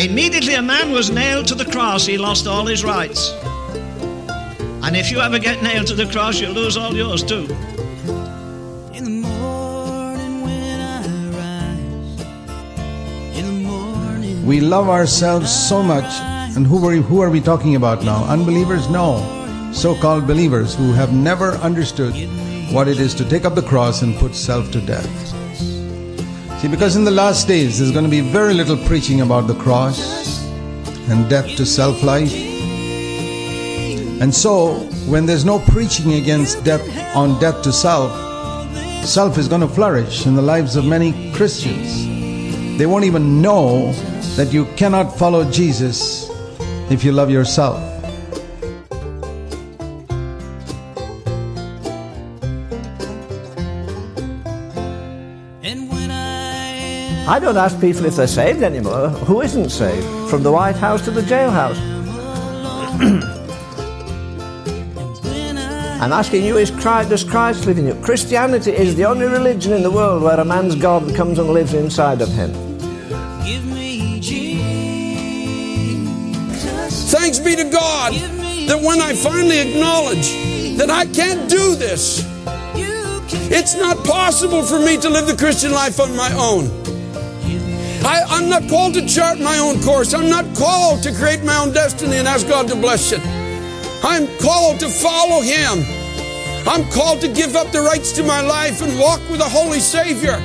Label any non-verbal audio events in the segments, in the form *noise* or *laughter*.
Immediately a man was nailed to the cross, he lost all his rights. And if you ever get nailed to the cross, you'll lose all yours too. In the morning when I rise, in the morning We love ourselves so much. And who are, who are we talking about now? Unbelievers? No. So called believers who have never understood what it is to take up the cross and put self to death. See, because in the last days there's going to be very little preaching about the cross and death to self life. And so, when there's no preaching against death on death to self, self is going to flourish in the lives of many Christians. They won't even know that you cannot follow Jesus if you love yourself. I I don't ask people if they're saved anymore. Who isn't saved? From the White House to the jailhouse. *clears throat* I'm asking you, is Christ, does Christ live in you? Christianity is the only religion in the world where a man's God comes and lives inside of him. give me Jesus, Thanks be to God that when I finally acknowledge that I can't do this, it's not possible for me to live the Christian life on my own. I, I'm not called to chart my own course. I'm not called to create my own destiny and ask God to bless it. I'm called to follow Him. I'm called to give up the rights to my life and walk with a holy Savior.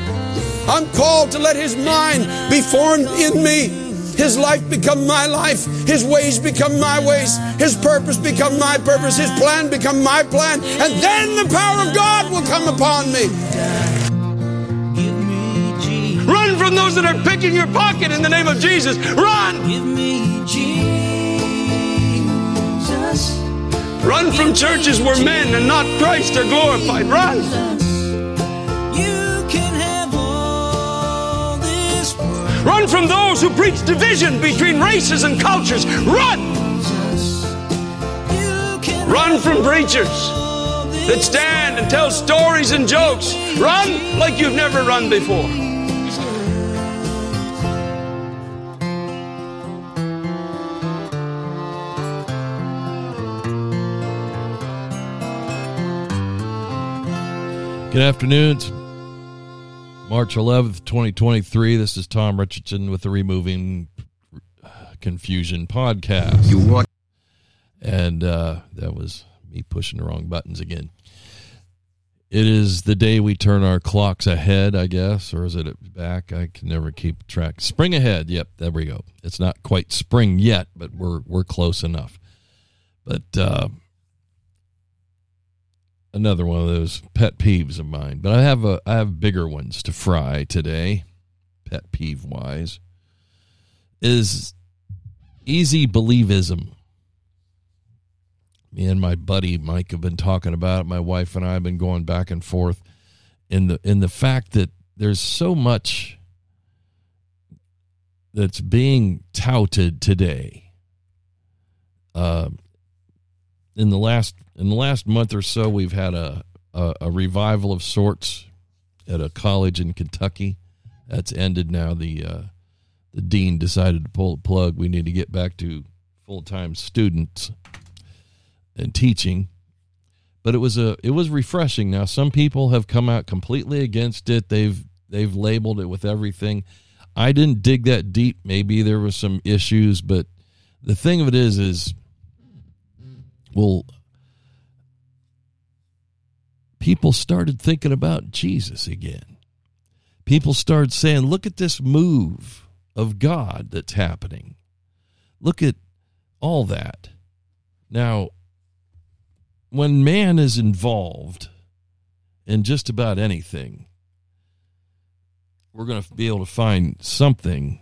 I'm called to let His mind be formed in me. His life become my life. His ways become my ways. His purpose become my purpose. His plan become my plan. And then the power of God will come upon me. From those that are picking your pocket in the name of Jesus. Run! give me Jesus, Run from churches where men and not Christ are glorified. Run! you can have all this world. Run from those who preach division between races and cultures. Run! You can Run from preachers that stand and tell stories and jokes. Run like you've never run before. Good afternoon. It's March 11th, 2023. This is Tom Richardson with the Removing Confusion podcast. You want And uh, that was me pushing the wrong buttons again. It is the day we turn our clocks ahead, I guess, or is it back? I can never keep track. Spring ahead. Yep, there we go. It's not quite spring yet, but we're we're close enough. But uh, another one of those pet peeves of mine. But I have a I have bigger ones to fry today, pet peeve wise. Is easy believism. Me and my buddy Mike have been talking about it. My wife and I have been going back and forth in the in the fact that there's so much that's being touted today. Uh, in the last in the last month or so, we've had a, a a revival of sorts at a college in Kentucky. That's ended now. The uh, the dean decided to pull the plug. We need to get back to full time students and teaching. But it was a it was refreshing. Now some people have come out completely against it. They've they've labeled it with everything. I didn't dig that deep. Maybe there was some issues, but the thing of it is is well people started thinking about Jesus again. People started saying, look at this move of God that's happening. Look at all that. Now, when man is involved in just about anything, we're going to be able to find something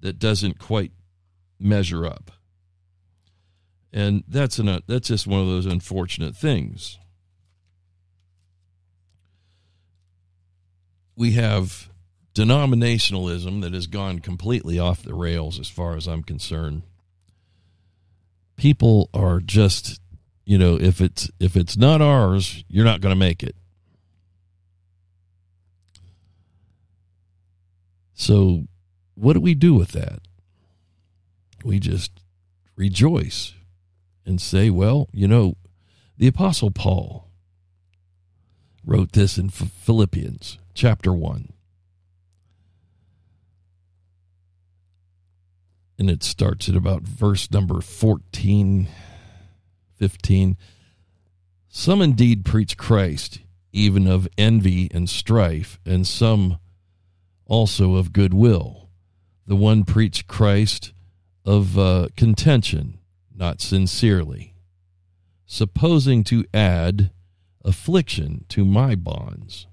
that doesn't quite measure up. And that's an, that's just one of those unfortunate things. We have denominationalism that has gone completely off the rails as far as I'm concerned. People are just, you know, if it's if it's not ours, you're not going to make it. So, what do we do with that? we just rejoice and say, well, you know, the Apostle Paul wrote this in Philippians chapter 1. And it starts at about verse number 14, 15. Some indeed preach Christ, even of envy and strife, and some also of goodwill. The one preached Christ of uh, contention, not sincerely, supposing to add affliction to my bonds.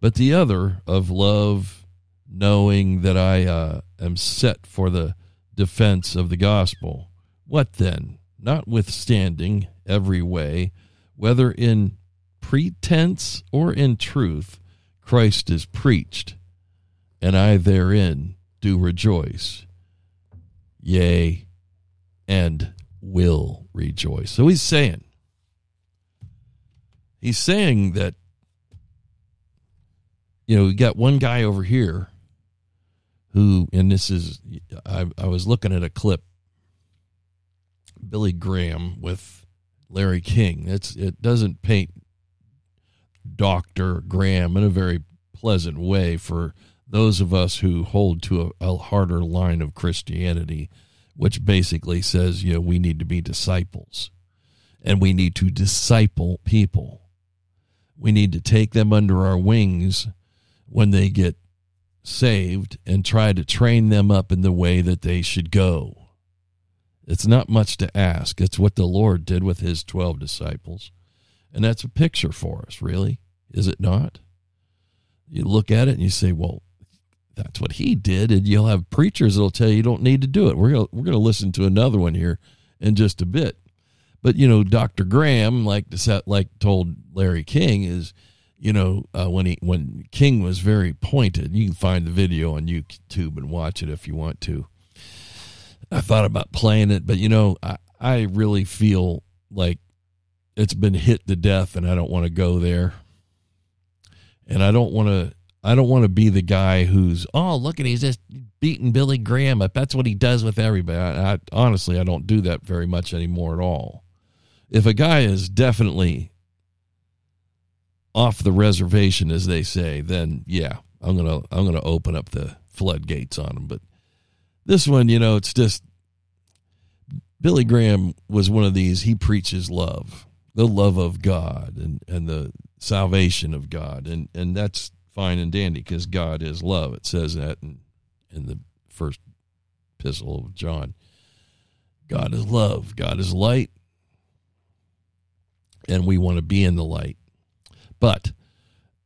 But the other of love, knowing that I uh, am set for the defense of the gospel. What then? Notwithstanding every way, whether in pretense or in truth, Christ is preached, and I therein do rejoice, yea, and will rejoice. So he's saying, he's saying that, you know, we got one guy over here who, and this is, I, I was looking at a clip, Billy Graham with Larry King. It's, it doesn't paint Dr. Graham in a very pleasant way for those of us who hold to a, a, harder line of Christianity, which basically says, you know, we need to be disciples and we need to disciple people. We need to take them under our wings when they get saved and try to train them up in the way that they should go. It's not much to ask. It's what the Lord did with his 12 disciples. And that's a picture for us, really, is it not? You look at it and you say, well, that's what he did. And you'll have preachers that'll tell you you don't need to do it. We're going we're going to listen to another one here in just a bit. But, you know, Dr. Graham, like, like told Larry King, is, you know, uh, when he when King was very pointed, you can find the video on YouTube and watch it if you want to. I thought about playing it, but you know, I, I really feel like it's been hit to death, and I don't want to go there. And I don't want to. I don't want to be the guy who's oh look at he's just beating Billy Graham up. That's what he does with everybody. I, I, honestly, I don't do that very much anymore at all. If a guy is definitely off the reservation, as they say, then yeah, I'm gonna I'm gonna open up the floodgates on them. But this one, you know, it's just Billy Graham was one of these. He preaches love, the love of God, and and the salvation of God, and and that's fine and dandy because God is love. It says that in in the first epistle of John. God is love. God is light, and we want to be in the light. But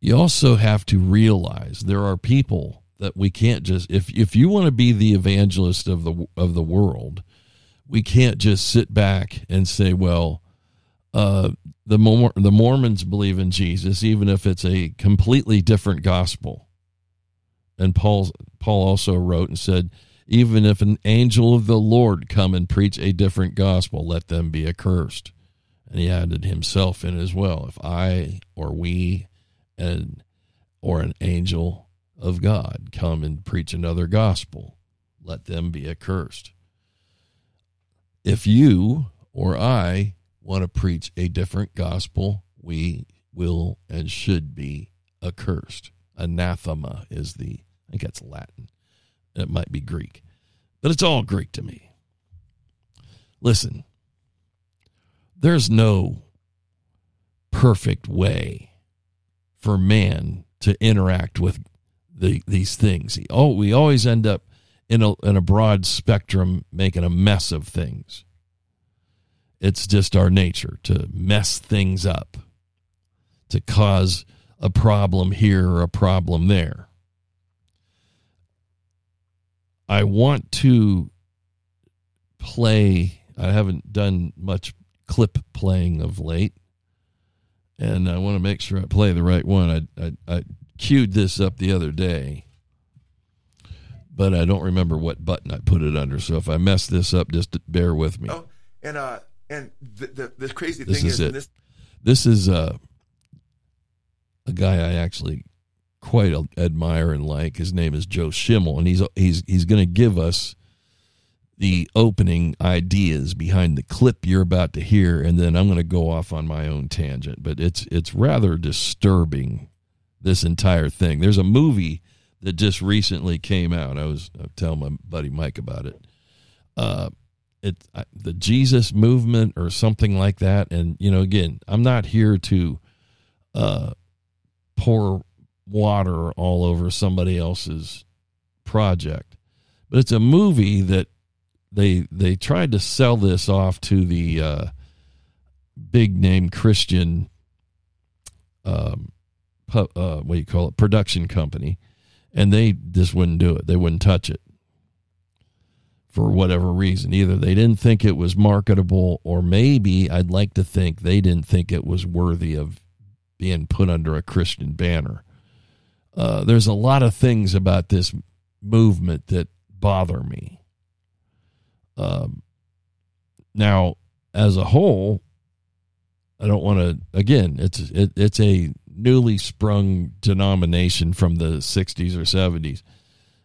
you also have to realize there are people that we can't just if if you want to be the evangelist of the of the world, we can't just sit back and say, well, uh, the Mor- the Mormons believe in Jesus, even if it's a completely different gospel. And Paul Paul also wrote and said, even if an angel of the Lord come and preach a different gospel, let them be accursed. And he added himself in as well. If I or we and or an angel of God come and preach another gospel, let them be accursed. If you or I want to preach a different gospel, we will and should be accursed. Anathema is the, I think that's Latin. It might be Greek, but it's all Greek to me. Listen, there's no perfect way for man to interact with the, these things. Oh, we always end up in a, in a broad spectrum making a mess of things. It's just our nature to mess things up, to cause a problem here or a problem there. I want to play, I haven't done much clip playing of late, and I want to make sure I play the right one. I, I, I queued this up the other day, but I don't remember what button I put it under. So if I mess this up, just bear with me. Oh, and uh, and the, the, the crazy This thing is is, this This is uh, a guy I actually quite admire and like. His name is Joe Schimmel, and he's he's he's going to give us the opening ideas behind the clip you're about to hear, and then I'm going to go off on my own tangent. But it's it's rather disturbing this entire thing. There's a movie that just recently came out. I was I was telling my buddy Mike about it. Uh, it the Jesus movement or something like that. And you know, again, I'm not here to uh, pour water all over somebody else's project, but it's a movie that they they tried to sell this off to the uh, big name Christian um, pu- uh, what do you call it production company, and they just wouldn't do it. They wouldn't touch it for whatever reason. Either they didn't think it was marketable, or maybe I'd like to think they didn't think it was worthy of being put under a Christian banner. Uh, there's a lot of things about this movement that bother me. Um, now, as a whole, I don't want to. Again, it's it, it's a newly sprung denomination from the '60s or '70s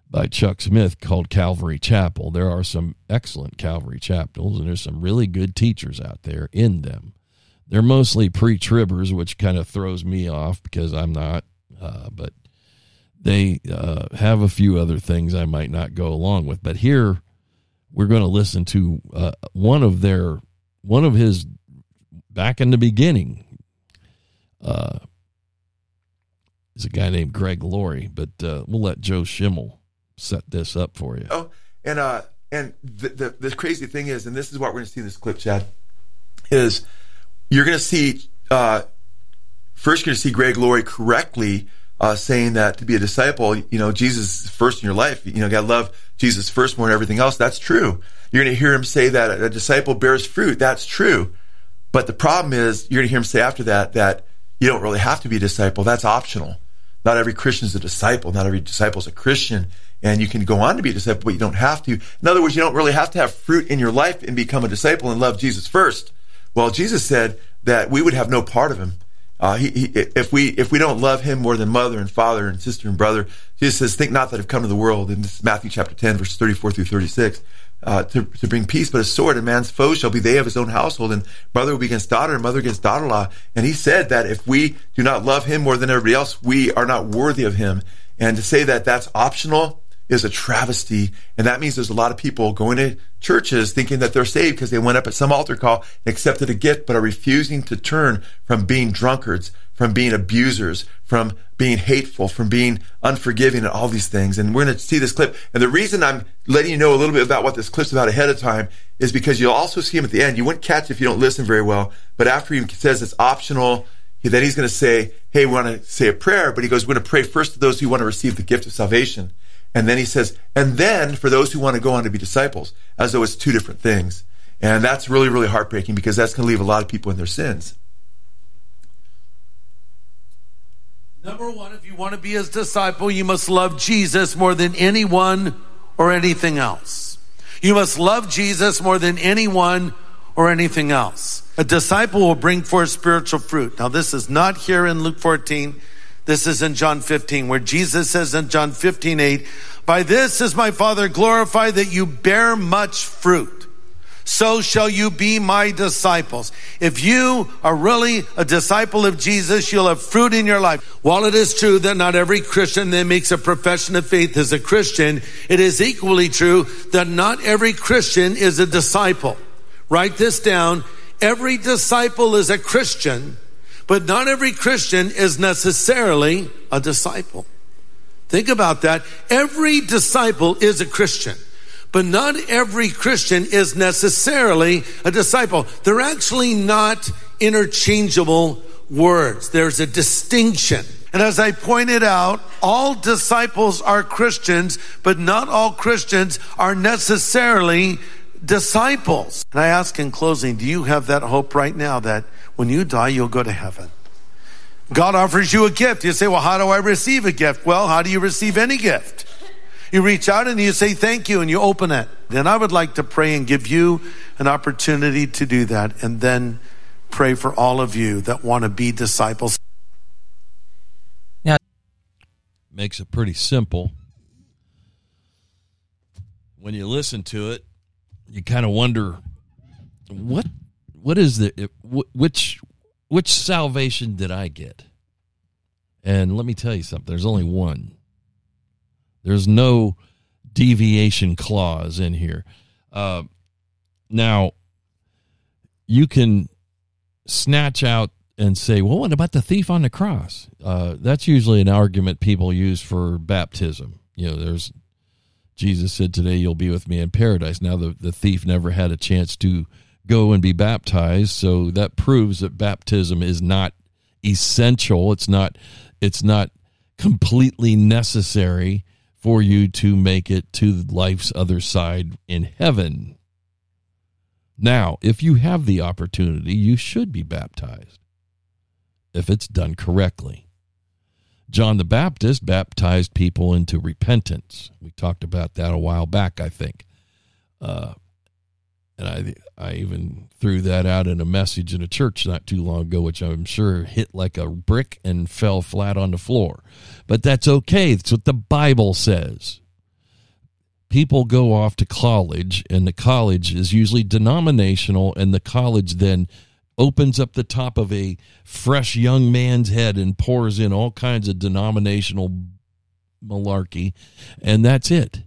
by Chuck Smith called Calvary Chapel. There are some excellent Calvary chapels, and there's some really good teachers out there in them. They're mostly pre-tribbers, which kind of throws me off because I'm not. Uh, but they uh, have a few other things I might not go along with. But here, we're going to listen to uh, one of their one of his back in the beginning. Uh, is a guy named Greg Laurie, but uh, we'll let Joe Schimmel set this up for you. Oh, and uh, and the, the the crazy thing is, and this is what we're going to see in this clip, Chad, is you're going to see uh, first you're going to see Greg Laurie correctly uh, saying that to be a disciple, you know, Jesus first in your life. You know, got to love Jesus first more than everything else. That's true. You're going to hear him say that a disciple bears fruit. That's true. But the problem is, you're going to hear him say after that that you don't really have to be a disciple. That's optional. Not every Christian is a disciple. Not every disciple is a Christian. And you can go on to be a disciple, but you don't have to. In other words, you don't really have to have fruit in your life and become a disciple and love Jesus first. Well, Jesus said that we would have no part of him. Uh, he, he, if we if we don't love him more than mother and father and sister and brother, Jesus says, "Think not that I've come to the world." And this is Matthew chapter ten, verses thirty-four through thirty-six. Uh, to, to bring peace, but a sword, and man's foes shall be they of his own household, and brother will be against daughter, and mother against daughter-in-law. And he said that if we do not love him more than everybody else, we are not worthy of him. And to say that that's optional is a travesty. And that means there's a lot of people going to churches thinking that they're saved because they went up at some altar call and accepted a gift, but are refusing to turn from being drunkards, from being abusers, from being hateful, from being unforgiving, and all these things. And we're going to see this clip. And the reason I'm letting you know a little bit about what this clip's about ahead of time is because you'll also see him at the end. You wouldn't catch if you don't listen very well. But after he says it's optional, then he's going to say, Hey, we want to say a prayer, but he goes, We're going to pray first to those who want to receive the gift of salvation. And then he says, and then for those who want to go on to be disciples, as though it's two different things. And that's really, really heartbreaking because that's going to leave a lot of people in their sins. Number one, if you want to be his disciple, you must love Jesus more than anyone or anything else. You must love Jesus more than anyone or anything else. A disciple will bring forth spiritual fruit. Now, this is not here in Luke 14. This is in John 15, where Jesus says in John 15, 8, By this is my Father glorified that you bear much fruit so shall you be my disciples. If you are really a disciple of Jesus, you'll have fruit in your life. While it is true that not every Christian that makes a profession of faith is a Christian, it is equally true that not every Christian is a disciple. Write this down. Every disciple is a Christian, but not every Christian is necessarily a disciple. Think about that. Every disciple is a Christian. But not every Christian is necessarily a disciple. They're actually not interchangeable words. There's a distinction. And as I pointed out, all disciples are Christians, but not all Christians are necessarily disciples. And I ask in closing, do you have that hope right now that when you die, you'll go to heaven? God offers you a gift. You say, well, how do I receive a gift? Well, how do you receive any gift? You reach out and you say thank you and you open it. Then I would like to pray and give you an opportunity to do that and then pray for all of you that want to be disciples. Now, makes it pretty simple. When you listen to it, you kind of wonder what what is the which which salvation did I get? And let me tell you something. There's only one. There's no deviation clause in here. Uh, now, you can snatch out and say, well, what about the thief on the cross? Uh, that's usually an argument people use for baptism. You know, there's Jesus said, Today you'll be with me in paradise. Now, the, the thief never had a chance to go and be baptized. So that proves that baptism is not essential. It's not, it's not completely necessary for you to make it to life's other side in heaven. Now, if you have the opportunity, you should be baptized if it's done correctly. John the Baptist baptized people into repentance. We talked about that a while back, I think. Uh, and I, I even threw that out in a message in a church not too long ago, which I'm sure hit like a brick and fell flat on the floor. But that's okay. That's what the Bible says. People go off to college, and the college is usually denominational, and the college then opens up the top of a fresh young man's head and pours in all kinds of denominational malarkey, and that's it.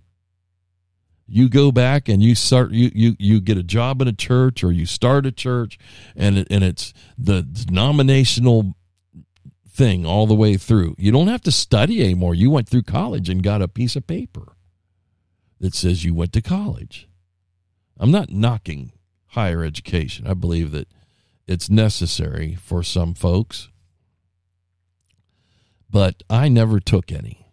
You go back and you start you you you get a job in a church or you start a church, and it, and it's the denominational thing all the way through. You don't have to study anymore. You went through college and got a piece of paper that says you went to college. I'm not knocking higher education. I believe that it's necessary for some folks. But I never took any.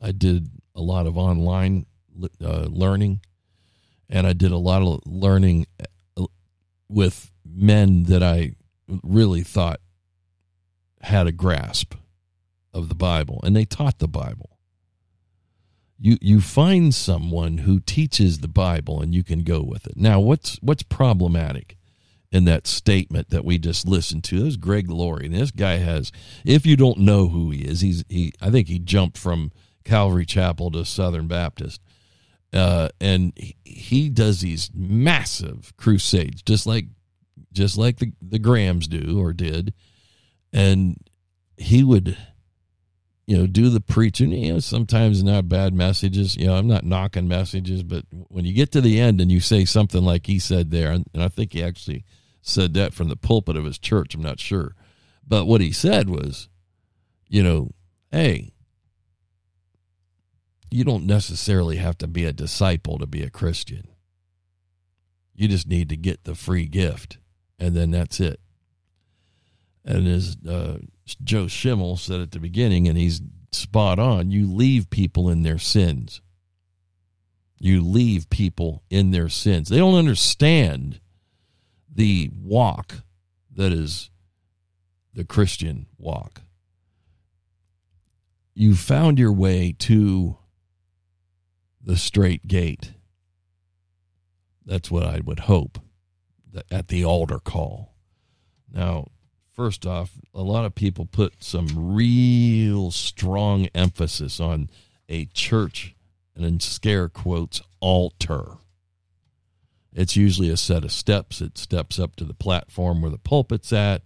I did a lot of online uh, learning, and I did a lot of learning uh, with men that I really thought had a grasp of the Bible, and they taught the Bible. You you find someone who teaches the Bible, and you can go with it. Now, what's what's problematic? In that statement that we just listened to. This is Greg Laurie. And this guy has, if you don't know who he is, he's he. I think he jumped from Calvary Chapel to Southern Baptist, uh, and he, he does these massive crusades, just like just like the the Grahams do or did, and he would. You know, do the preaching. You know, sometimes not bad messages. You know, I'm not knocking messages, but when you get to the end and you say something like he said there, and I think he actually said that from the pulpit of his church. I'm not sure. But what he said was, you know, hey, you don't necessarily have to be a disciple to be a Christian. You just need to get the free gift, and then that's it. And as uh, Joe Schimmel said at the beginning, and he's spot on, you leave people in their sins. You leave people in their sins. They don't understand the walk that is the Christian walk. You found your way to the straight gate. That's what I would hope at the altar call. Now, first off, a lot of people put some real strong emphasis on a church and in scare quotes altar. It's usually a set of steps. It steps up to the platform where the pulpit's at.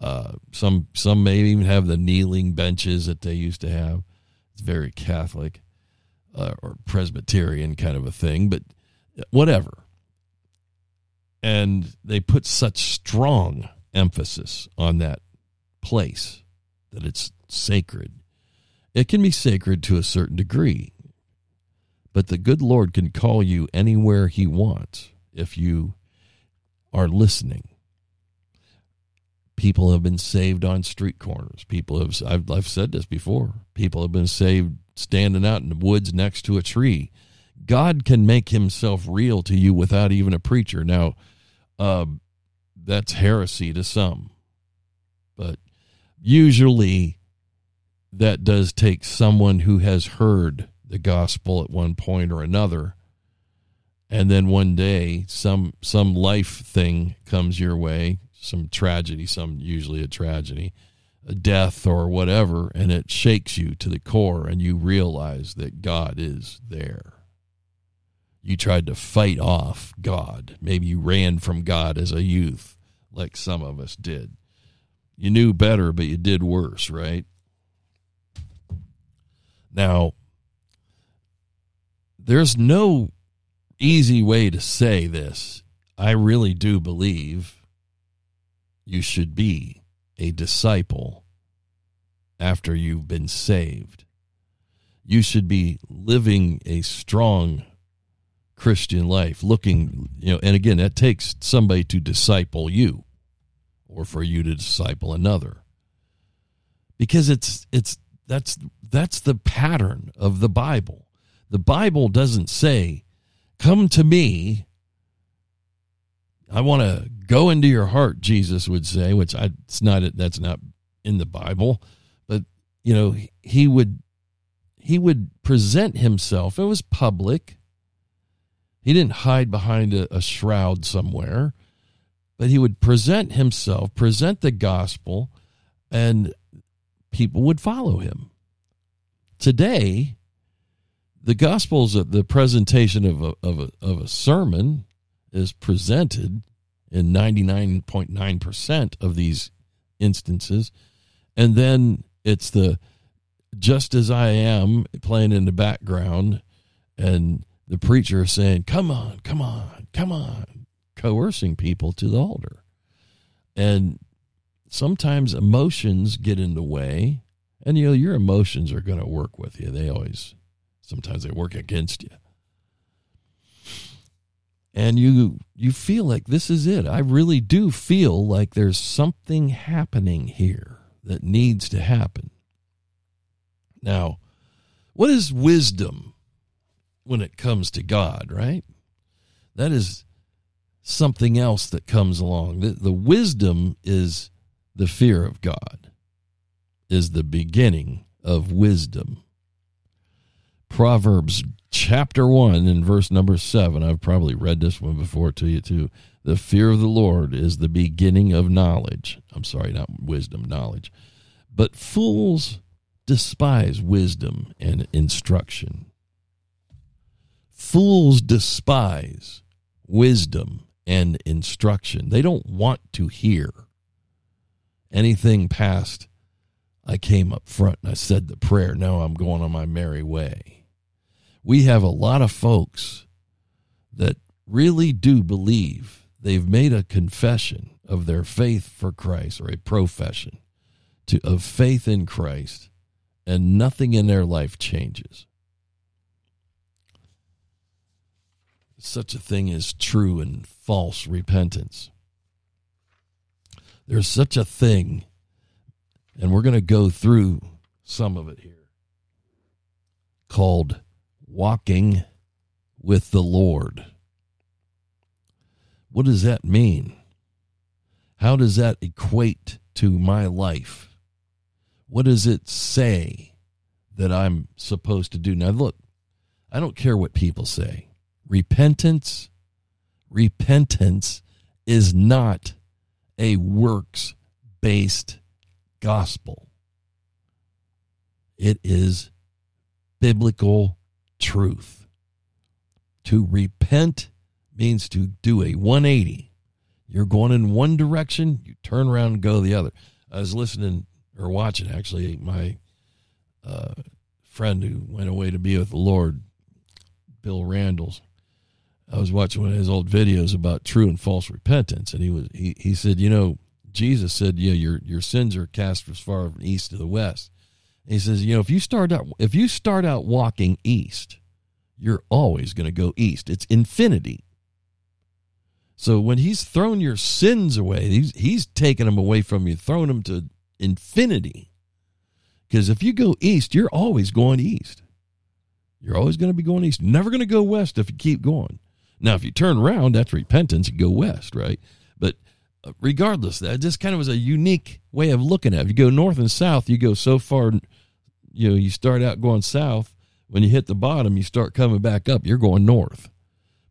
Uh, some some may even have the kneeling benches that they used to have. It's very Catholic uh, or Presbyterian kind of a thing, but whatever. And they put such strong emphasis on that place that it's sacred. It can be sacred to a certain degree, but the good Lord can call you anywhere He wants if you are listening. People have been saved on street corners. People have, I've, I've said this before, people have been saved standing out in the woods next to a tree. God can make himself real to you without even a preacher. Now, uh, that's heresy to some, but usually that does take someone who has heard the gospel at one point or another and then one day some some life thing comes your way some tragedy some usually a tragedy a death or whatever and it shakes you to the core and you realize that god is there you tried to fight off God. Maybe you ran from God as a youth, like some of us did. You knew better, but you did worse, right? Now, there's no easy way to say this. I really do believe you should be a disciple after you've been saved. You should be living a strong Christian life, looking, you know, and again, that takes somebody to disciple you or for you to disciple another. Because it's it's that's that's the pattern of the Bible. The Bible doesn't say, "Come to me." I want to go into your heart, Jesus would say, which I, it's not that's not in the Bible, but you know, he would he would present himself. It was public. He didn't hide behind a, a shroud somewhere, but he would present himself, present the gospel, and people would follow him. Today, the gospel's uh, the presentation of a, of a, of a sermon is presented in 99.9% of these instances. And then it's the just as I am playing in the background and the preacher is saying, Come on, come on, come on, coercing people to the altar. And sometimes emotions get in the way. And you know, your emotions are going to work with you. They always, sometimes they work against you. And you you feel like this is it. I really do feel like there's something happening here that needs to happen. Now, what is wisdom when it comes to God, right? That is something else that comes along. The, the wisdom is the fear of God, is the beginning of wisdom. Proverbs chapter 1 and verse number 7. I've probably read this one before to you too. The fear of the Lord is the beginning of knowledge. I'm sorry, not wisdom, knowledge. But fools despise wisdom and instruction. Fools despise wisdom and instruction. They don't want to hear anything past I came up front and I said the prayer. Now I'm going on my merry way. We have a lot of folks that really do believe they've made a confession of their faith for Christ or a profession to, of faith in Christ, and nothing in their life changes. Such a thing as true and false repentance. There's such a thing, and we're going to go through some of it here, called walking with the Lord. What does that mean? How does that equate to my life? What does it say that I'm supposed to do? Now, look, I don't care what people say. Repentance, repentance is not a works based gospel. It is biblical truth. To repent means to do a 180. You're going in one direction, you turn around and go the other. I was listening or watching actually my uh, friend who went away to be with the Lord, Bill Randalls. I was watching one of his old videos about true and false repentance, and he was he, he said, you know, Jesus said, yeah, your your sins are cast as far from east to the west. He says, you know, if you start out if you start out walking east, you're always going to go east. It's infinity. So when he's thrown your sins away, he's he's taken them away from you, thrown them to infinity. Because if you go east, you're always going east. You're always going to be going east. Never going to go west if you keep going. Now, if you turn around, that's repentance. You go west, right? Regardless, that just kind of was a unique way of looking at it. If you go north and south, you go so far, you know, you start out going south. When you hit the bottom, you start coming back up. You're going north.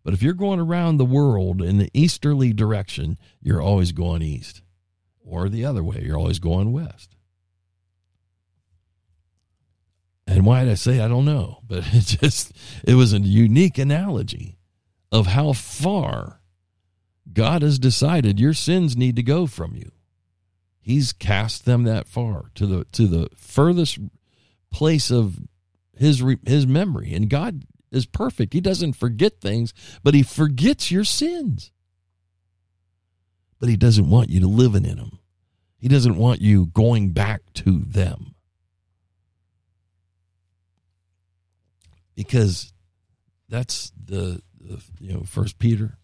But if you're going around the world in the easterly direction, you're always going east. Or the other way, you're always going west. And why did I say I don't know? But *laughs* it just it was a unique analogy of how far God has decided your sins need to go from you. He's cast them that far to the to the furthest place of his his memory and God is perfect. He doesn't forget things, but he forgets your sins. But he doesn't want you to living in them. He doesn't want you going back to them. Because that's the, the you know first Peter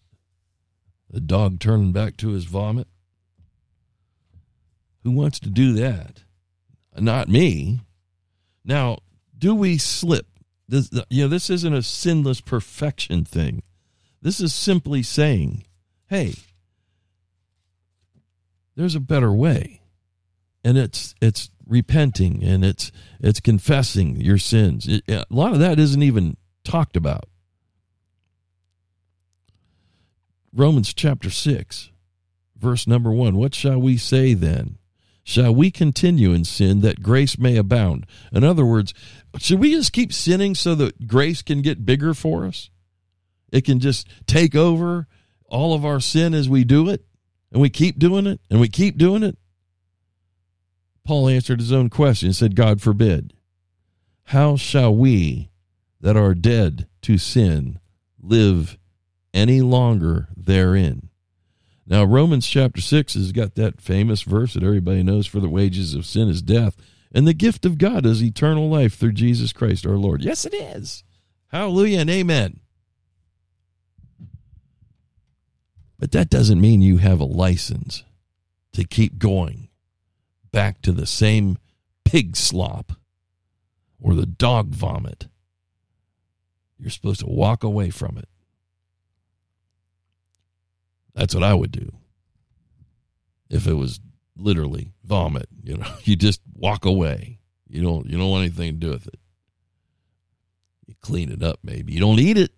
the dog turning back to his vomit. Who wants to do that? Not me. Now, do we slip? This, you know, this isn't a sinless perfection thing. This is simply saying, hey, there's a better way. And it's it's repenting and it's it's confessing your sins. It, a lot of that isn't even talked about. Romans chapter 6, verse number 1. What shall we say then? Shall we continue in sin that grace may abound? In other words, should we just keep sinning so that grace can get bigger for us? It can just take over all of our sin as we do it, and we keep doing it, and we keep doing it? Paul answered his own question and said, God forbid. How shall we that are dead to sin live any longer therein. Now, Romans chapter 6 has got that famous verse that everybody knows for the wages of sin is death, and the gift of God is eternal life through Jesus Christ our Lord. Yes, it is. Hallelujah and amen. But that doesn't mean you have a license to keep going back to the same pig slop or the dog vomit. You're supposed to walk away from it. That's what I would do. If it was literally vomit, you know, *laughs* you just walk away. You don't you don't want anything to do with it. You clean it up maybe. You don't eat it.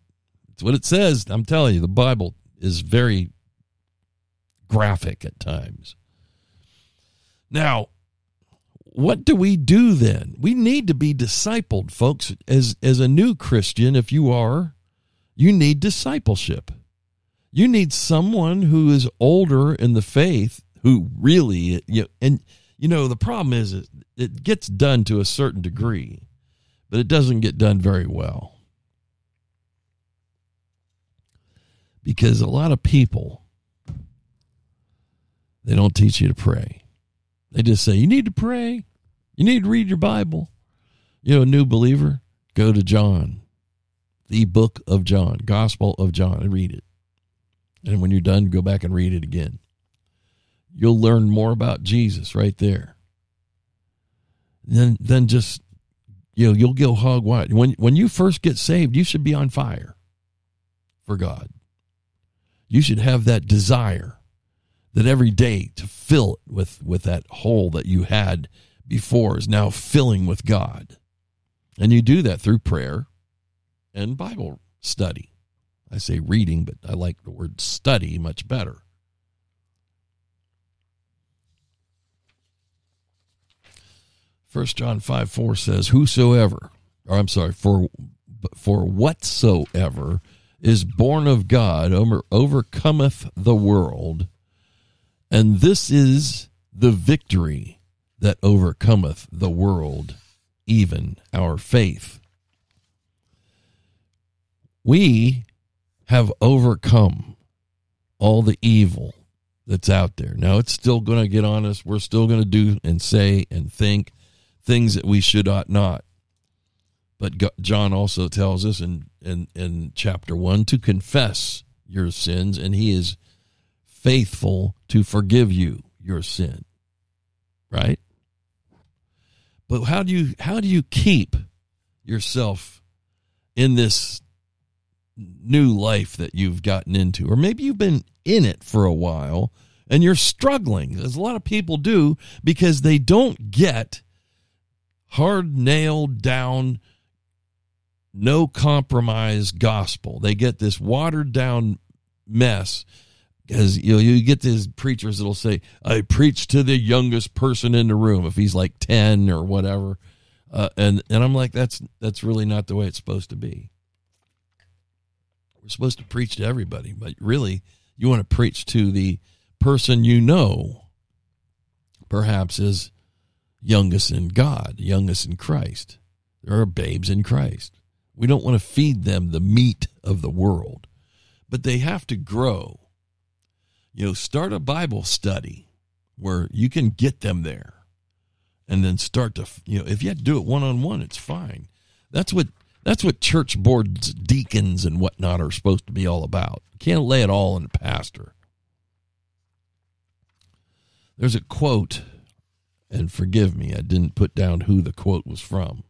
It's what it says. I'm telling you, the Bible is very graphic at times. Now, what do we do then? We need to be discipled, folks. As as a new Christian, if you are, you need discipleship. You need someone who is older in the faith who really you know, and you know the problem is it, it gets done to a certain degree, but it doesn't get done very well. Because a lot of people they don't teach you to pray. They just say you need to pray. You need to read your Bible. You know, a new believer, go to John, the book of John, Gospel of John, and read it. And when you're done, go back and read it again. You'll learn more about Jesus right there. Then then just you know, you'll go hog wild. When when you first get saved, you should be on fire for God. You should have that desire that every day to fill it with with that hole that you had before is now filling with God. And you do that through prayer and Bible study. I say reading, but I like the word study much better. First John 5 4 says, Whosoever, or I'm sorry, for for whatsoever is born of God over, overcometh the world, and this is the victory that overcometh the world, even our faith. We have overcome all the evil that's out there. Now it's still going to get on us. We're still going to do and say and think things that we should ought not. But John also tells us in, in, in chapter 1 to confess your sins, and he is faithful to forgive you your sin. Right? But how do you how do you keep yourself in this new life that you've gotten into, or maybe you've been in it for a while and you're struggling, as a lot of people do, because they don't get hard nailed down, no compromise gospel. They get this watered down mess. Because you know, you get these preachers that'll say, "I preach to the youngest person in the room," if he's like ten or whatever, uh, and and I'm like, that's that's really not the way it's supposed to be We're supposed to preach to everybody, but really, you want to preach to the person you know, perhaps is youngest in God, youngest in Christ. There are babes in Christ. We don't want to feed them the meat of the world, but they have to grow. You know, start a Bible study where you can get them there and then start to, you know, if you have to do it one on one, it's fine. That's what that's what church boards, deacons, and whatnot are supposed to be all about. Can't lay it all on the pastor. There's a quote, and forgive me, I didn't put down who the quote was from,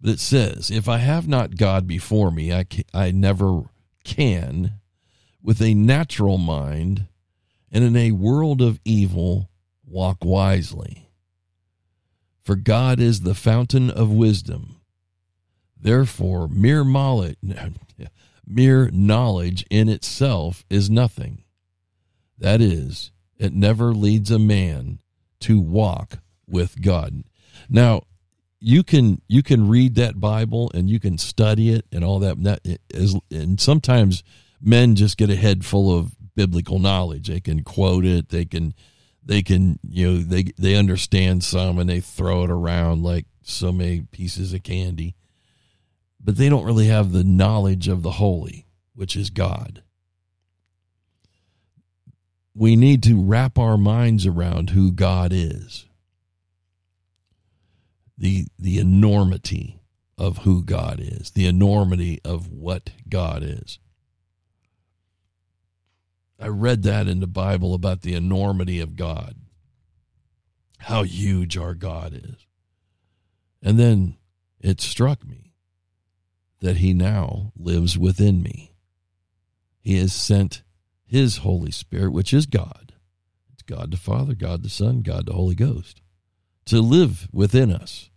but it says, If I have not God before me, I, ca- I never can, with a natural mind and in a world of evil, walk wisely. For God is the fountain of wisdom. Therefore, mere knowledge, *laughs* mere knowledge in itself is nothing. That is, it never leads a man to walk with God. Now, you can you can read that Bible and you can study it and all that. that is, and sometimes men just get a head full of biblical knowledge. They can quote it. They can they can you know they they understand some and they throw it around like so many pieces of candy but they don't really have the knowledge of the holy, which is God. We need to wrap our minds around who God is. The the enormity of who God is, the enormity of what God is. I read that in the Bible about the enormity of God. How huge our God is. And then it struck me that he now lives within me. He has sent his Holy Spirit, which is God. It's God the Father, God the Son, God the Holy Ghost, to live within us.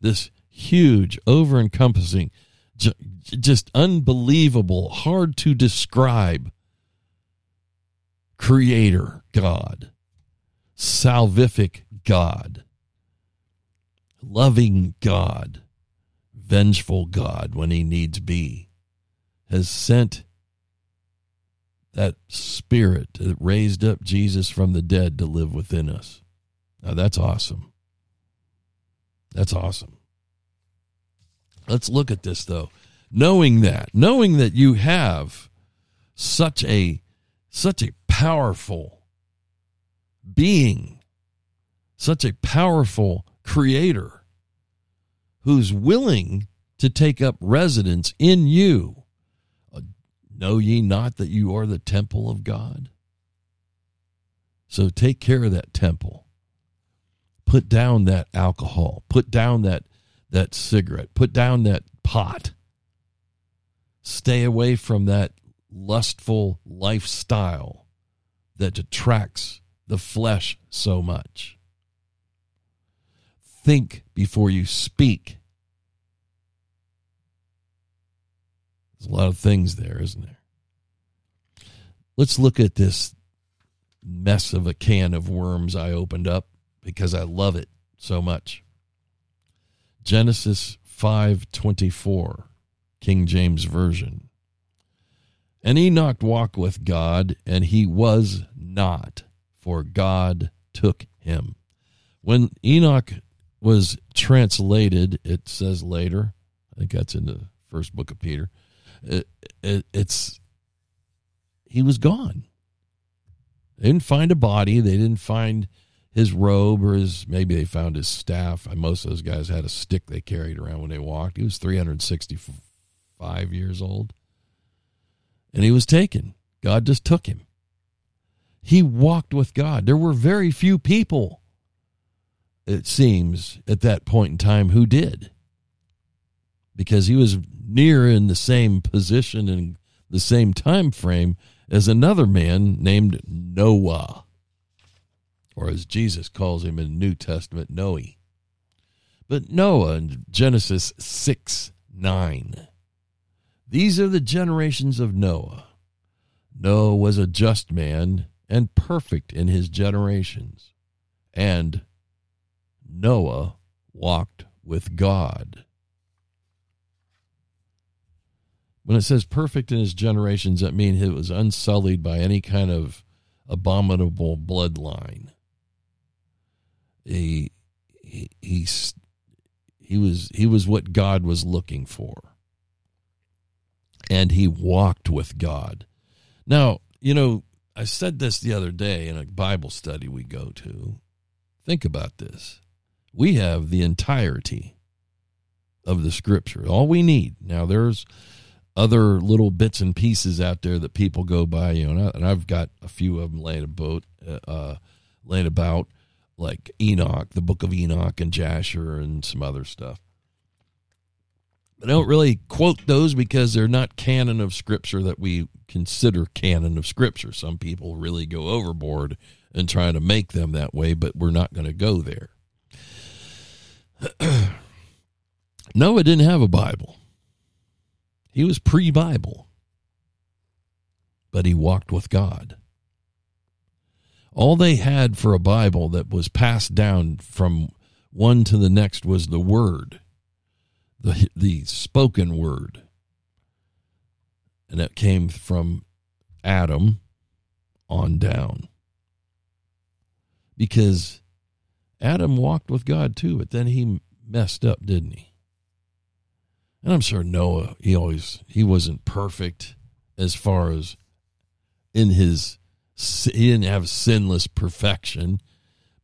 This huge, over encompassing, just unbelievable, hard to describe creator God, salvific God, loving God vengeful God when he needs be, has sent that spirit that raised up Jesus from the dead to live within us. Now that's awesome. That's awesome. Let's look at this though. Knowing that, knowing that you have such a such a powerful being, such a powerful creator who's willing to take up residence in you. Uh, know ye not that you are the temple of God? So take care of that temple. Put down that alcohol. Put down that, that cigarette. Put down that pot. Stay away from that lustful lifestyle that attracts the flesh so much. Think before you speak. There's a lot of things there, isn't there? Let's look at this mess of a can of worms I opened up because I love it so much. Genesis 5:24, King James version. And Enoch walked with God, and he was not, for God took him. When Enoch was translated, it says later, I think that's in the first book of Peter, it, it, it's he was gone. They didn't find a body. They didn't find his robe or his maybe they found his staff. Most of those guys had a stick they carried around when they walked. He was 365 years old. And he was taken. God just took him. He walked with God. There were very few people, it seems, at that point in time who did. Because he was near in the same position and the same time frame as another man named Noah, or as Jesus calls him in the New Testament, Noe. But Noah in Genesis 6 9. These are the generations of Noah. Noah was a just man and perfect in his generations. And Noah walked with God. When it says perfect in his generations, that means it was unsullied by any kind of abominable bloodline. He, he he's he was he was what God was looking for. And he walked with God. Now, you know, I said this the other day in a Bible study we go to. Think about this. We have the entirety of the scripture. All we need. Now there's other little bits and pieces out there that people go by, you know, and I've got a few of them laying about, uh, laying about, like Enoch, the Book of Enoch, and Jasher, and some other stuff. I don't really quote those because they're not canon of Scripture that we consider canon of Scripture. Some people really go overboard and try to make them that way, but we're not going to go there. *clears throat* Noah didn't have a Bible. He was pre Bible, but he walked with God. All they had for a Bible that was passed down from one to the next was the Word, the, the spoken Word. And it came from Adam on down. Because Adam walked with God too, but then he messed up, didn't he? And I'm sure Noah, he always he wasn't perfect as far as in his he didn't have sinless perfection,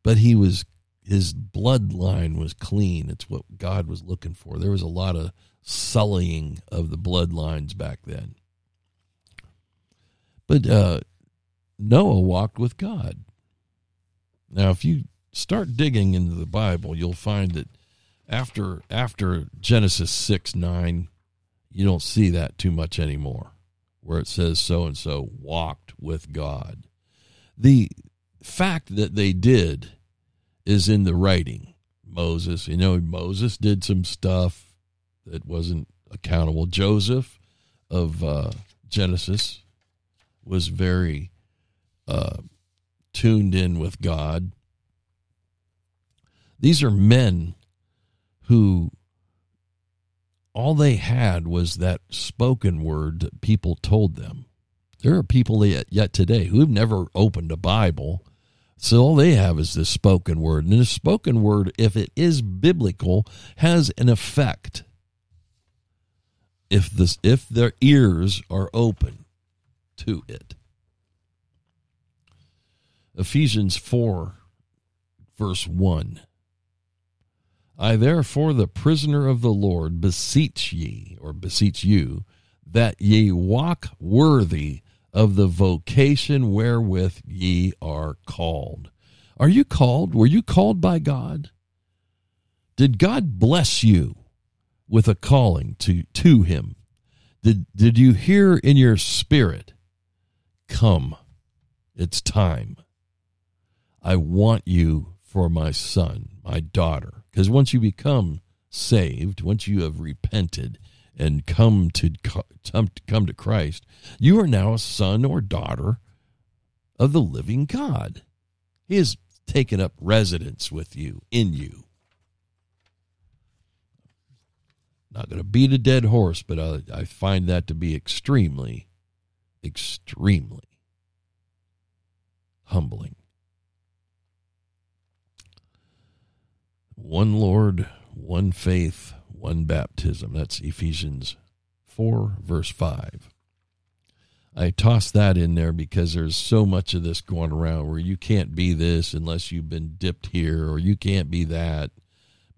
but he was his bloodline was clean. It's what God was looking for. There was a lot of sullying of the bloodlines back then. But uh, Noah walked with God. Now, if you start digging into the Bible, you'll find that after after Genesis six nine, you don't see that too much anymore, where it says so and so walked with God. The fact that they did is in the writing. Moses, you know, Moses did some stuff that wasn't accountable. Joseph of uh, Genesis was very uh, tuned in with God. These are men who all they had was that spoken word that people told them. There are people yet, yet today who've never opened a Bible, so all they have is this spoken word. And this spoken word, if it is biblical, has an effect. If this if their ears are open to it. Ephesians 4 verse 1 I therefore, the prisoner of the Lord, beseech ye, or beseech you, that ye walk worthy of the vocation wherewith ye are called. Are you called? Were you called by God? Did God bless you with a calling to, to Him? Did, did you hear in your spirit, Come, it's time. I want you for my son, my daughter. Because once you become saved, once you have repented and come to come to, Christ, you are now a son or daughter of the living God. He has taken up residence with you, in you. Not going to beat a dead horse, but I, I find that to be extremely, extremely humbling. One Lord, one faith, one baptism. That's Ephesians 4, verse 5. I toss that in there because there's so much of this going around where you can't be this unless you've been dipped here, or you can't be that,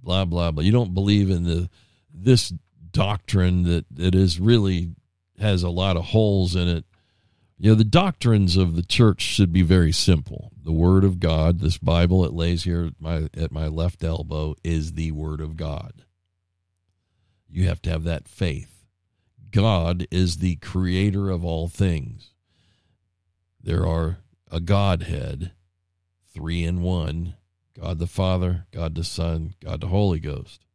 blah blah blah. You don't believe in the this doctrine that that is really has a lot of holes in it you know, the doctrines of the church should be very simple. The Word of God, this Bible it lays here at my, at my left elbow, is the Word of God. You have to have that faith. God is the creator of all things. There are a Godhead, three in one God the Father, God the Son, God the Holy Ghost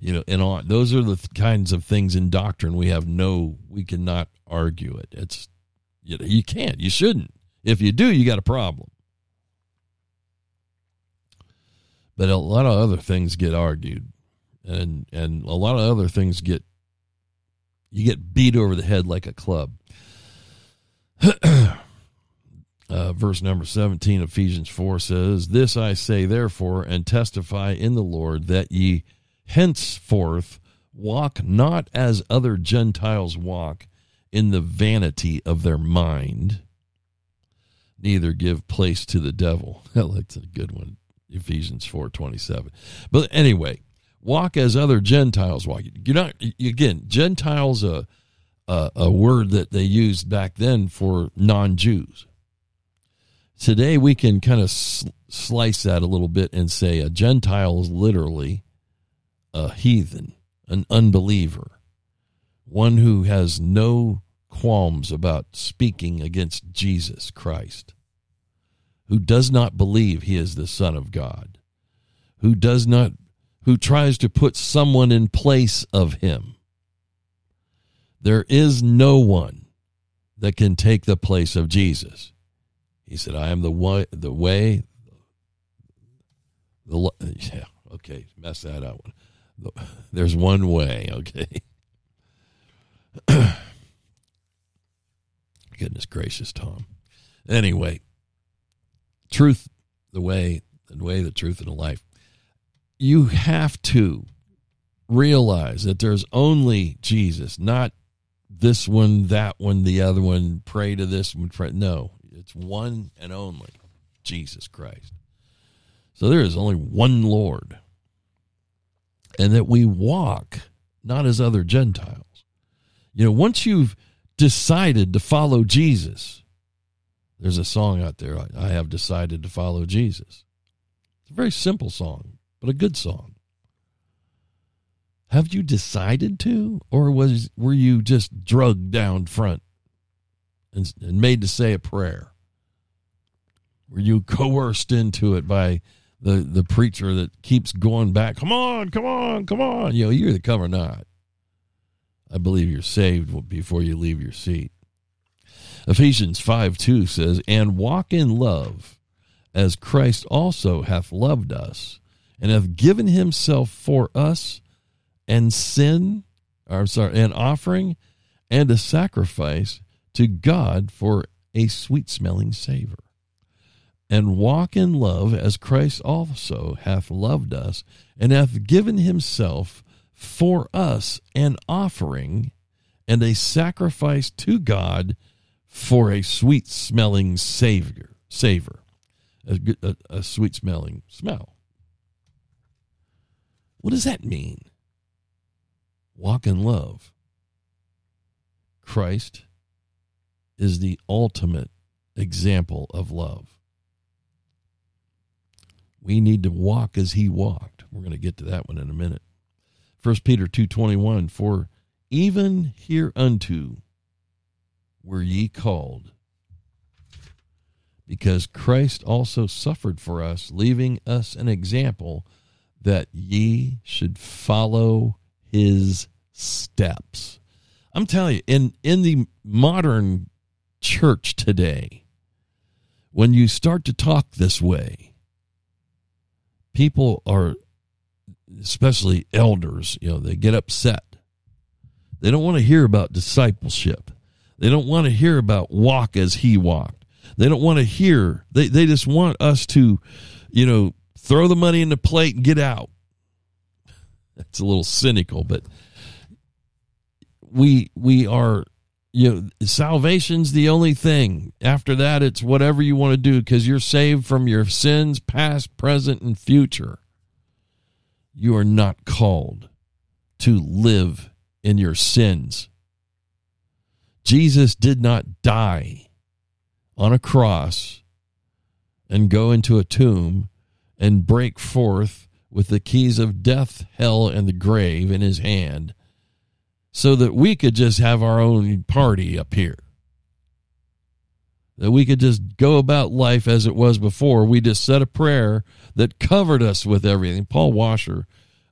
you know and on those are the kinds of things in doctrine we have no we cannot argue it. It's you, know, you can't you shouldn't. If you do you got a problem. But a lot of other things get argued and and a lot of other things get You get beat over the head like a club. *clears throat* uh, verse number 17, Ephesians 4 says, This I say, therefore, and testify in the Lord that ye henceforth walk not as other Gentiles walk in the vanity of their mind, neither give place to the devil. *laughs* That's a good one. Ephesians 4:27. But anyway, walk as other Gentiles walk. You're not again, Gentiles a a, a word that they used back then for non-Jews. Today we can kind of sl- slice that a little bit and say a Gentile is literally a heathen, an unbeliever, one who has no qualms about speaking against Jesus Christ, who does not believe he is the Son of God, who does not, who tries to put someone in place of him. There is no one that can take the place of Jesus. He said, I am the way, the way, the, *laughs* yeah, okay, mess that up. *laughs* There's one way, okay. *clears throat* Goodness gracious, Tom. Anyway, truth, the way, the way, the truth, and the life. You have to realize that there's only Jesus, not this one, that one, the other one. Pray to this one. Pray. No, it's one and only Jesus Christ. So there is only one Lord, and that we walk not as other Gentiles. You know, once you've decided to follow Jesus. There's a song out there, I have decided to follow Jesus. It's a very simple song, but a good song. Have you decided to, or was were you just drugged down front and, and made to say a prayer? Were you coerced into it by the, the preacher that keeps going back? Come on, come on, come on. You know, you're the cover not. I believe you're saved before you leave your seat. Ephesians 5 2 says, And walk in love, as Christ also hath loved us, and hath given himself for us, and sin, or I'm sorry, an offering and a sacrifice to God for a sweet smelling savor. And walk in love, as Christ also hath loved us, and hath given himself for us an offering and a sacrifice to God for a sweet smelling savior savor a, a, a sweet smelling smell. What does that mean? Walk in love. Christ is the ultimate example of love we need to walk as he walked we're going to get to that one in a minute 1 Peter 2:21 for even hereunto were ye called because Christ also suffered for us leaving us an example that ye should follow his steps. I'm telling you in in the modern church today when you start to talk this way people are especially elders, you know, they get upset. They don't want to hear about discipleship. They don't want to hear about walk as he walked. They don't want to hear, they, they just want us to, you know, throw the money in the plate and get out. *laughs* That's a little cynical, but we we are you know salvation's the only thing. After that it's whatever you want to do because you're saved from your sins past present and future. You are not called to live in your sins. Jesus did not die on a cross and go into a tomb and break forth with the keys of death, hell, and the grave in his hand so that we could just have our own party up here. That we could just go about life as it was before. We just said a prayer that covered us with everything. Paul Washer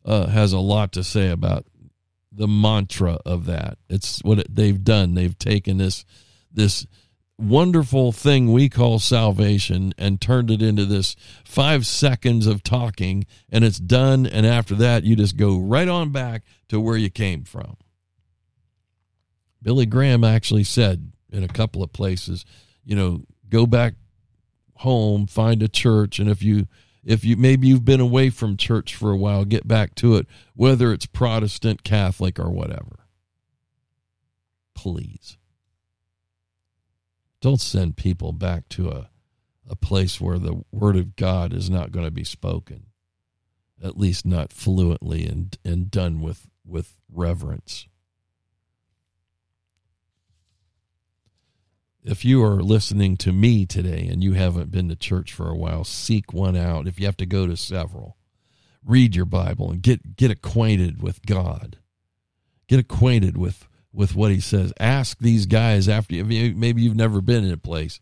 uh, has a lot to say about the mantra of that. It's what it, they've done. They've taken this this wonderful thing we call salvation and turned it into this five seconds of talking and it's done and after that you just go right on back to where you came from Billy Graham actually said in a couple of places, you know, go back home, find a church, and if you if you maybe you've been away from church for a while, get back to it, whether it's Protestant, Catholic, or whatever. Please. Don't send people back to a, a place where the word of God is not going to be spoken, at least not fluently and, and done with, with reverence. If you are listening to me today and you haven't been to church for a while, seek one out. If you have to go to several, read your Bible and get get acquainted with God. Get acquainted with with what He says. Ask these guys after you. Maybe you've never been in a place,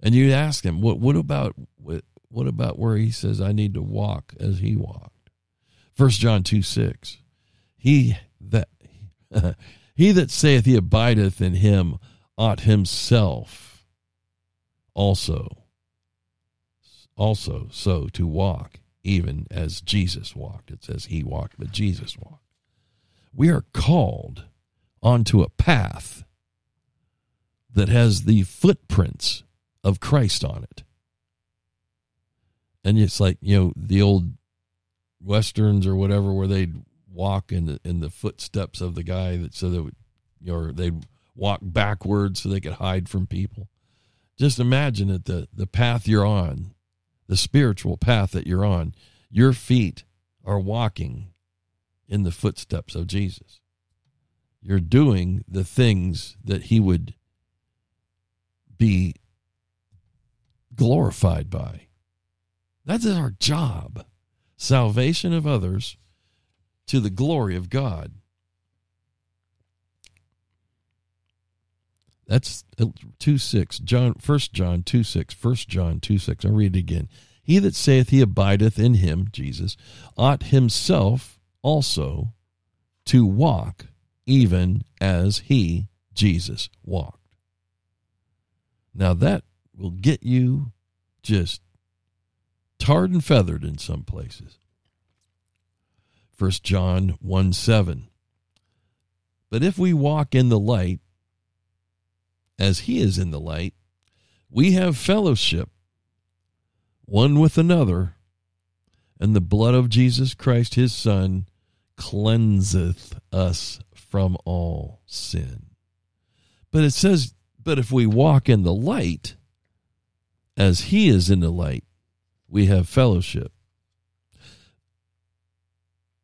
and you ask them, "What what about what, what about where He says I need to walk as He walked?" First John two six. He that *laughs* he that saith he abideth in Him ought himself also also so to walk even as Jesus walked. It says he walked but Jesus walked. We are called onto a path that has the footprints of Christ on it. And it's like you know the old westerns or whatever where they'd walk in the in the footsteps of the guy that so that know, or they'd walk backwards so they could hide from people. Just imagine that the, the path you're on, the spiritual path that you're on, your feet are walking in the footsteps of Jesus. You're doing the things that he would be glorified by. That is our job. Salvation of others to the glory of God. That's two six. John First John two six. First John two six. I'll read it again. He that saith he abideth in him, Jesus, ought himself also to walk even as he, Jesus, walked. Now that will get you just tarred and feathered in some places. First John 1 7. But if we walk in the light, as he is in the light, we have fellowship one with another, and the blood of Jesus Christ, his Son, cleanseth us from all sin. But it says, but if we walk in the light, as he is in the light, we have fellowship.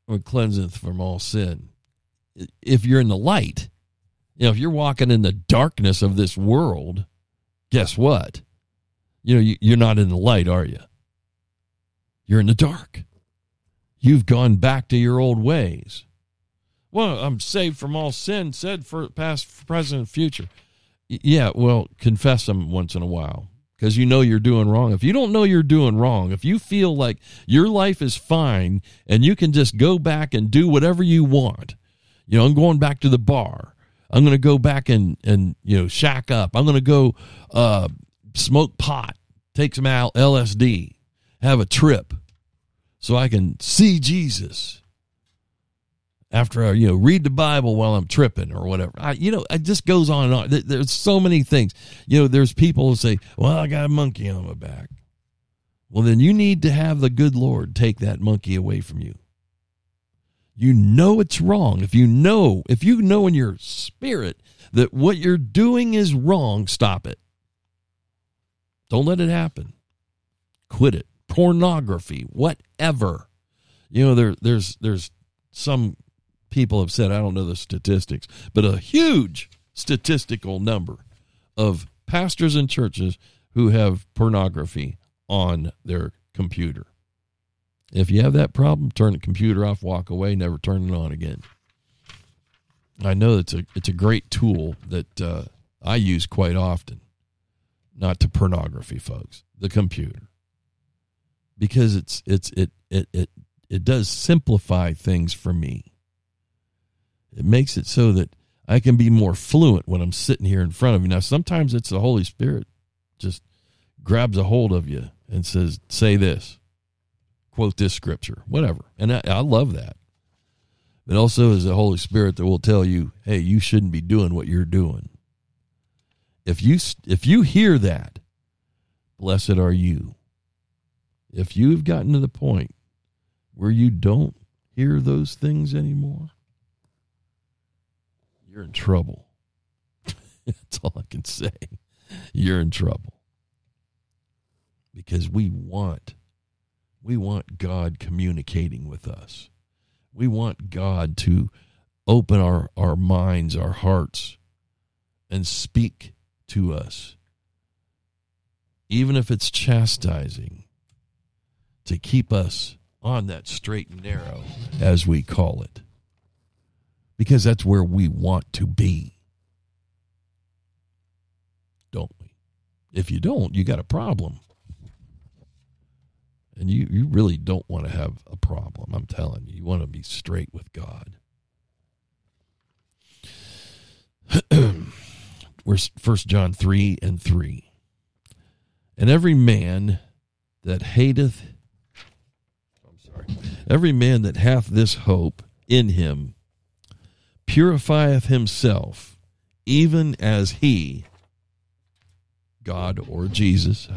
Or cleanseth from all sin. If you're in the light, you know, if you're walking in the darkness of this world, guess what? You know, you're not in the light, are you? You're in the dark. You've gone back to your old ways. Well, I'm saved from all sin, said for past, present, future. Yeah, well, confess them once in a while because you know you're doing wrong. If you don't know you're doing wrong, if you feel like your life is fine and you can just go back and do whatever you want, you know, I'm going back to the bar. I'm going to go back and and you know shack up. I'm going to go uh, smoke pot, take some LSD, have a trip, so I can see Jesus. After I, you know, read the Bible while I'm tripping or whatever. I, you know, it just goes on and on. There's so many things. You know, there's people who say, "Well, I got a monkey on my back." Well, then you need to have the good Lord take that monkey away from you you know it's wrong, if you know, if you know in your spirit that what you're doing is wrong, stop it. Don't let it happen. Quit it. Pornography, whatever. You know, there there's there's some people have said, I don't know the statistics, but a huge statistical number of pastors and churches who have pornography on their computer. If you have that problem, turn the computer off, walk away, never turn it on again. I know it's a it's a great tool that uh, I use quite often. Not to pornography, folks. The computer, because it's it's it it it it does simplify things for me. It makes it so that I can be more fluent when I'm sitting here in front of you. Now, sometimes it's the Holy Spirit just grabs a hold of you and says, "Say this." Quote this scripture, whatever. And I, I love that. but also is the Holy Spirit that will tell you, "Hey, you shouldn't be doing what you're doing." If you if you hear that, blessed are you. If you've gotten to the point where you don't hear those things anymore, you're in trouble. *laughs* That's all I can say. You're in trouble. Because we want we want God communicating with us. We want God to open our, our minds, our hearts, and speak to us. Even if it's chastising, to keep us on that straight and narrow, as we call it. Because that's where we want to be. Don't we? If you don't, you got a problem. And you, you really don't want to have a problem. I'm telling you, you want to be straight with God. *clears throat* We're First John 3 and 3. And every man that hateth, I'm sorry, every man that hath this hope in him purifieth himself, even as he, God or Jesus,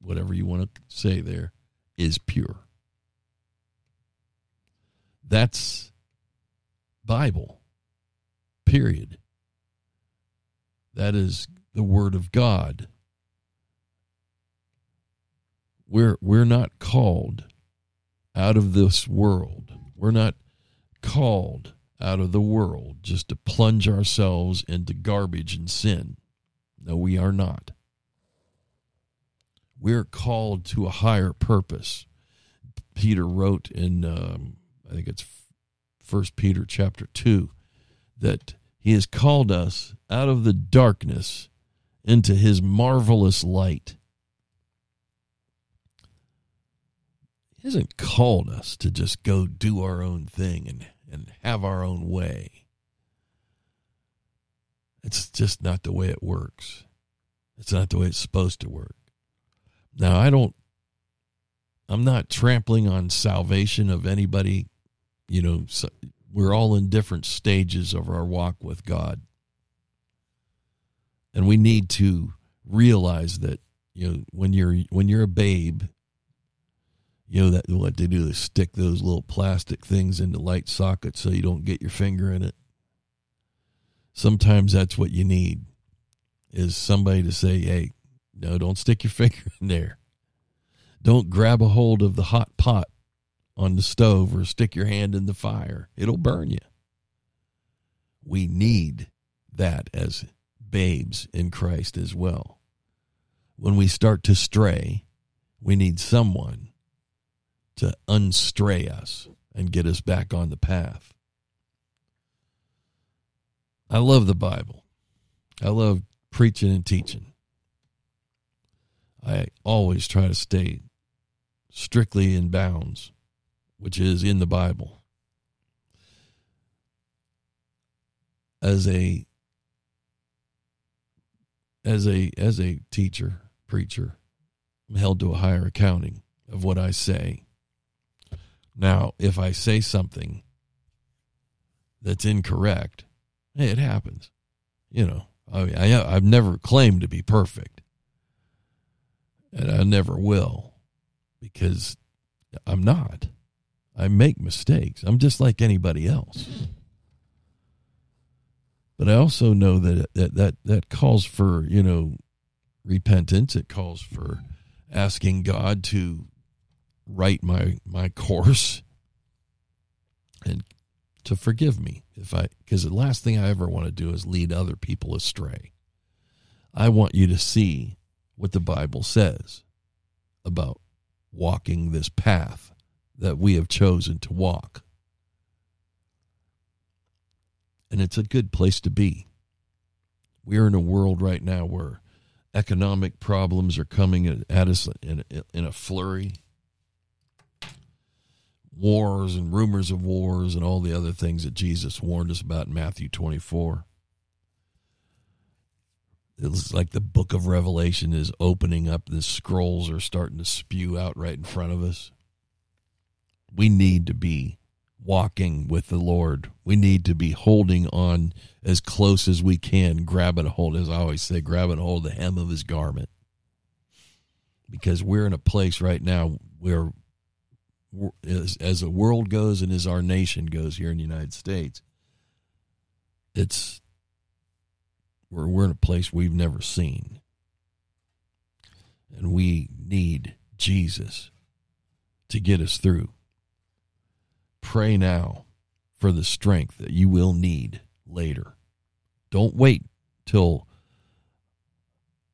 whatever you want to say there, is pure. That's Bible. Period. That is the word of God. We're we're not called out of this world. We're not called out of the world just to plunge ourselves into garbage and sin. No, we are not. We're called to a higher purpose. Peter wrote in, um, I think it's First Peter chapter two, that he has called us out of the darkness into his marvelous light. He hasn't called us to just go do our own thing and, and have our own way. It's just not the way it works. It's not the way it's supposed to work. Now, I don't, I'm not trampling on salvation of anybody. You know, so we're all in different stages of our walk with God. And we need to realize that, you know, when you're, when you're a babe, you know, that what they do is stick those little plastic things into light sockets so you don't get your finger in it. Sometimes that's what you need is somebody to say, hey, no, don't stick your *laughs* finger in there. Don't grab a hold of the hot pot on the stove or stick your hand in the fire. It'll burn you. We need that as babes in Christ as well. When we start to stray, we need someone to unstray us and get us back on the path. I love the Bible. I love preaching and teaching. I always try to stay strictly in bounds, which is in the Bible. As a as a as a teacher, preacher, I'm held to a higher accounting of what I say. Now, if I say something that's incorrect, hey, it happens. You know, I, I I've never claimed to be perfect and I never will because I'm not. I make mistakes. I'm just like anybody else. But I also know that that that, that calls for, you know, repentance. It calls for asking God to right my my course and to forgive me if I because the last thing I ever want to do is lead other people astray. I want you to see what the Bible says about walking this path that we have chosen to walk. And it's a good place to be. We're in a world right now where economic problems are coming at us in, in a flurry. Wars and rumors of wars and all the other things that Jesus warned us about in Matthew 24 it's like the book of Revelation is opening up. The scrolls are starting to spew out right in front of us. We need to be walking with the Lord. We need to be holding on as close as we can, grabbing a hold, as I always say, grabbing a hold of the hem of his garment. Because we're in a place right now where, as, as the world goes and as our nation goes here in the United States, it's we're, in a place we've never seen. And we need Jesus to get us through. Pray now for the strength that you will need later. Don't wait till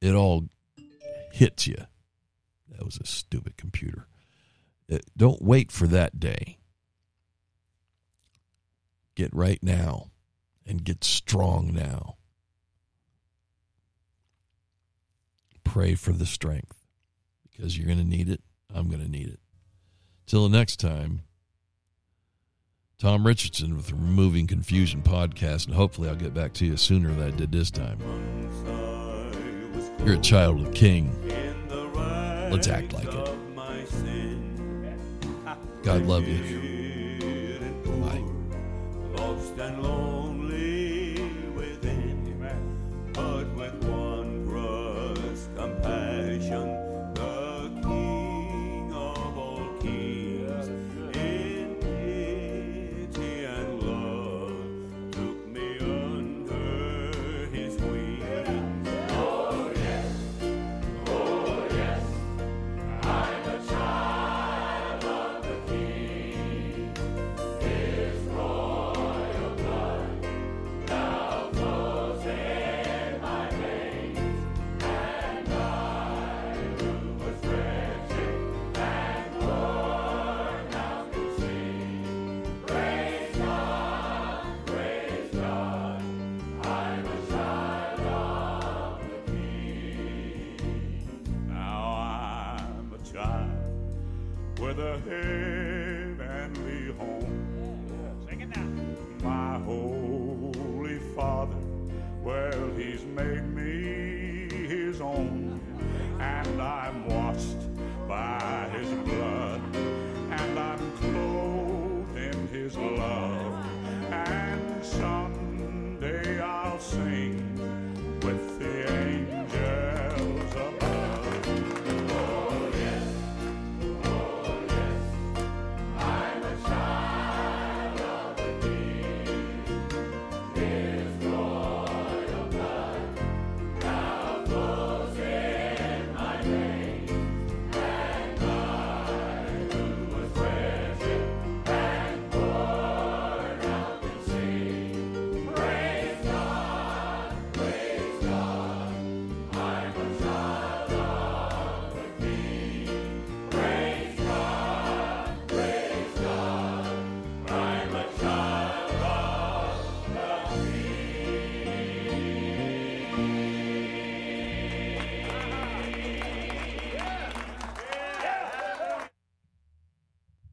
it all hits you. That was a stupid computer. Uh, Don't wait for that day. Get right now and get strong now. Pray for the strength because you're going to need it. I'm going to need it. Till the next time, Tom Richardson with the Removing Confusion podcast, and hopefully I'll get back to you sooner than I did this time. You're a child of the King. Let's act like it. God love you. Bye.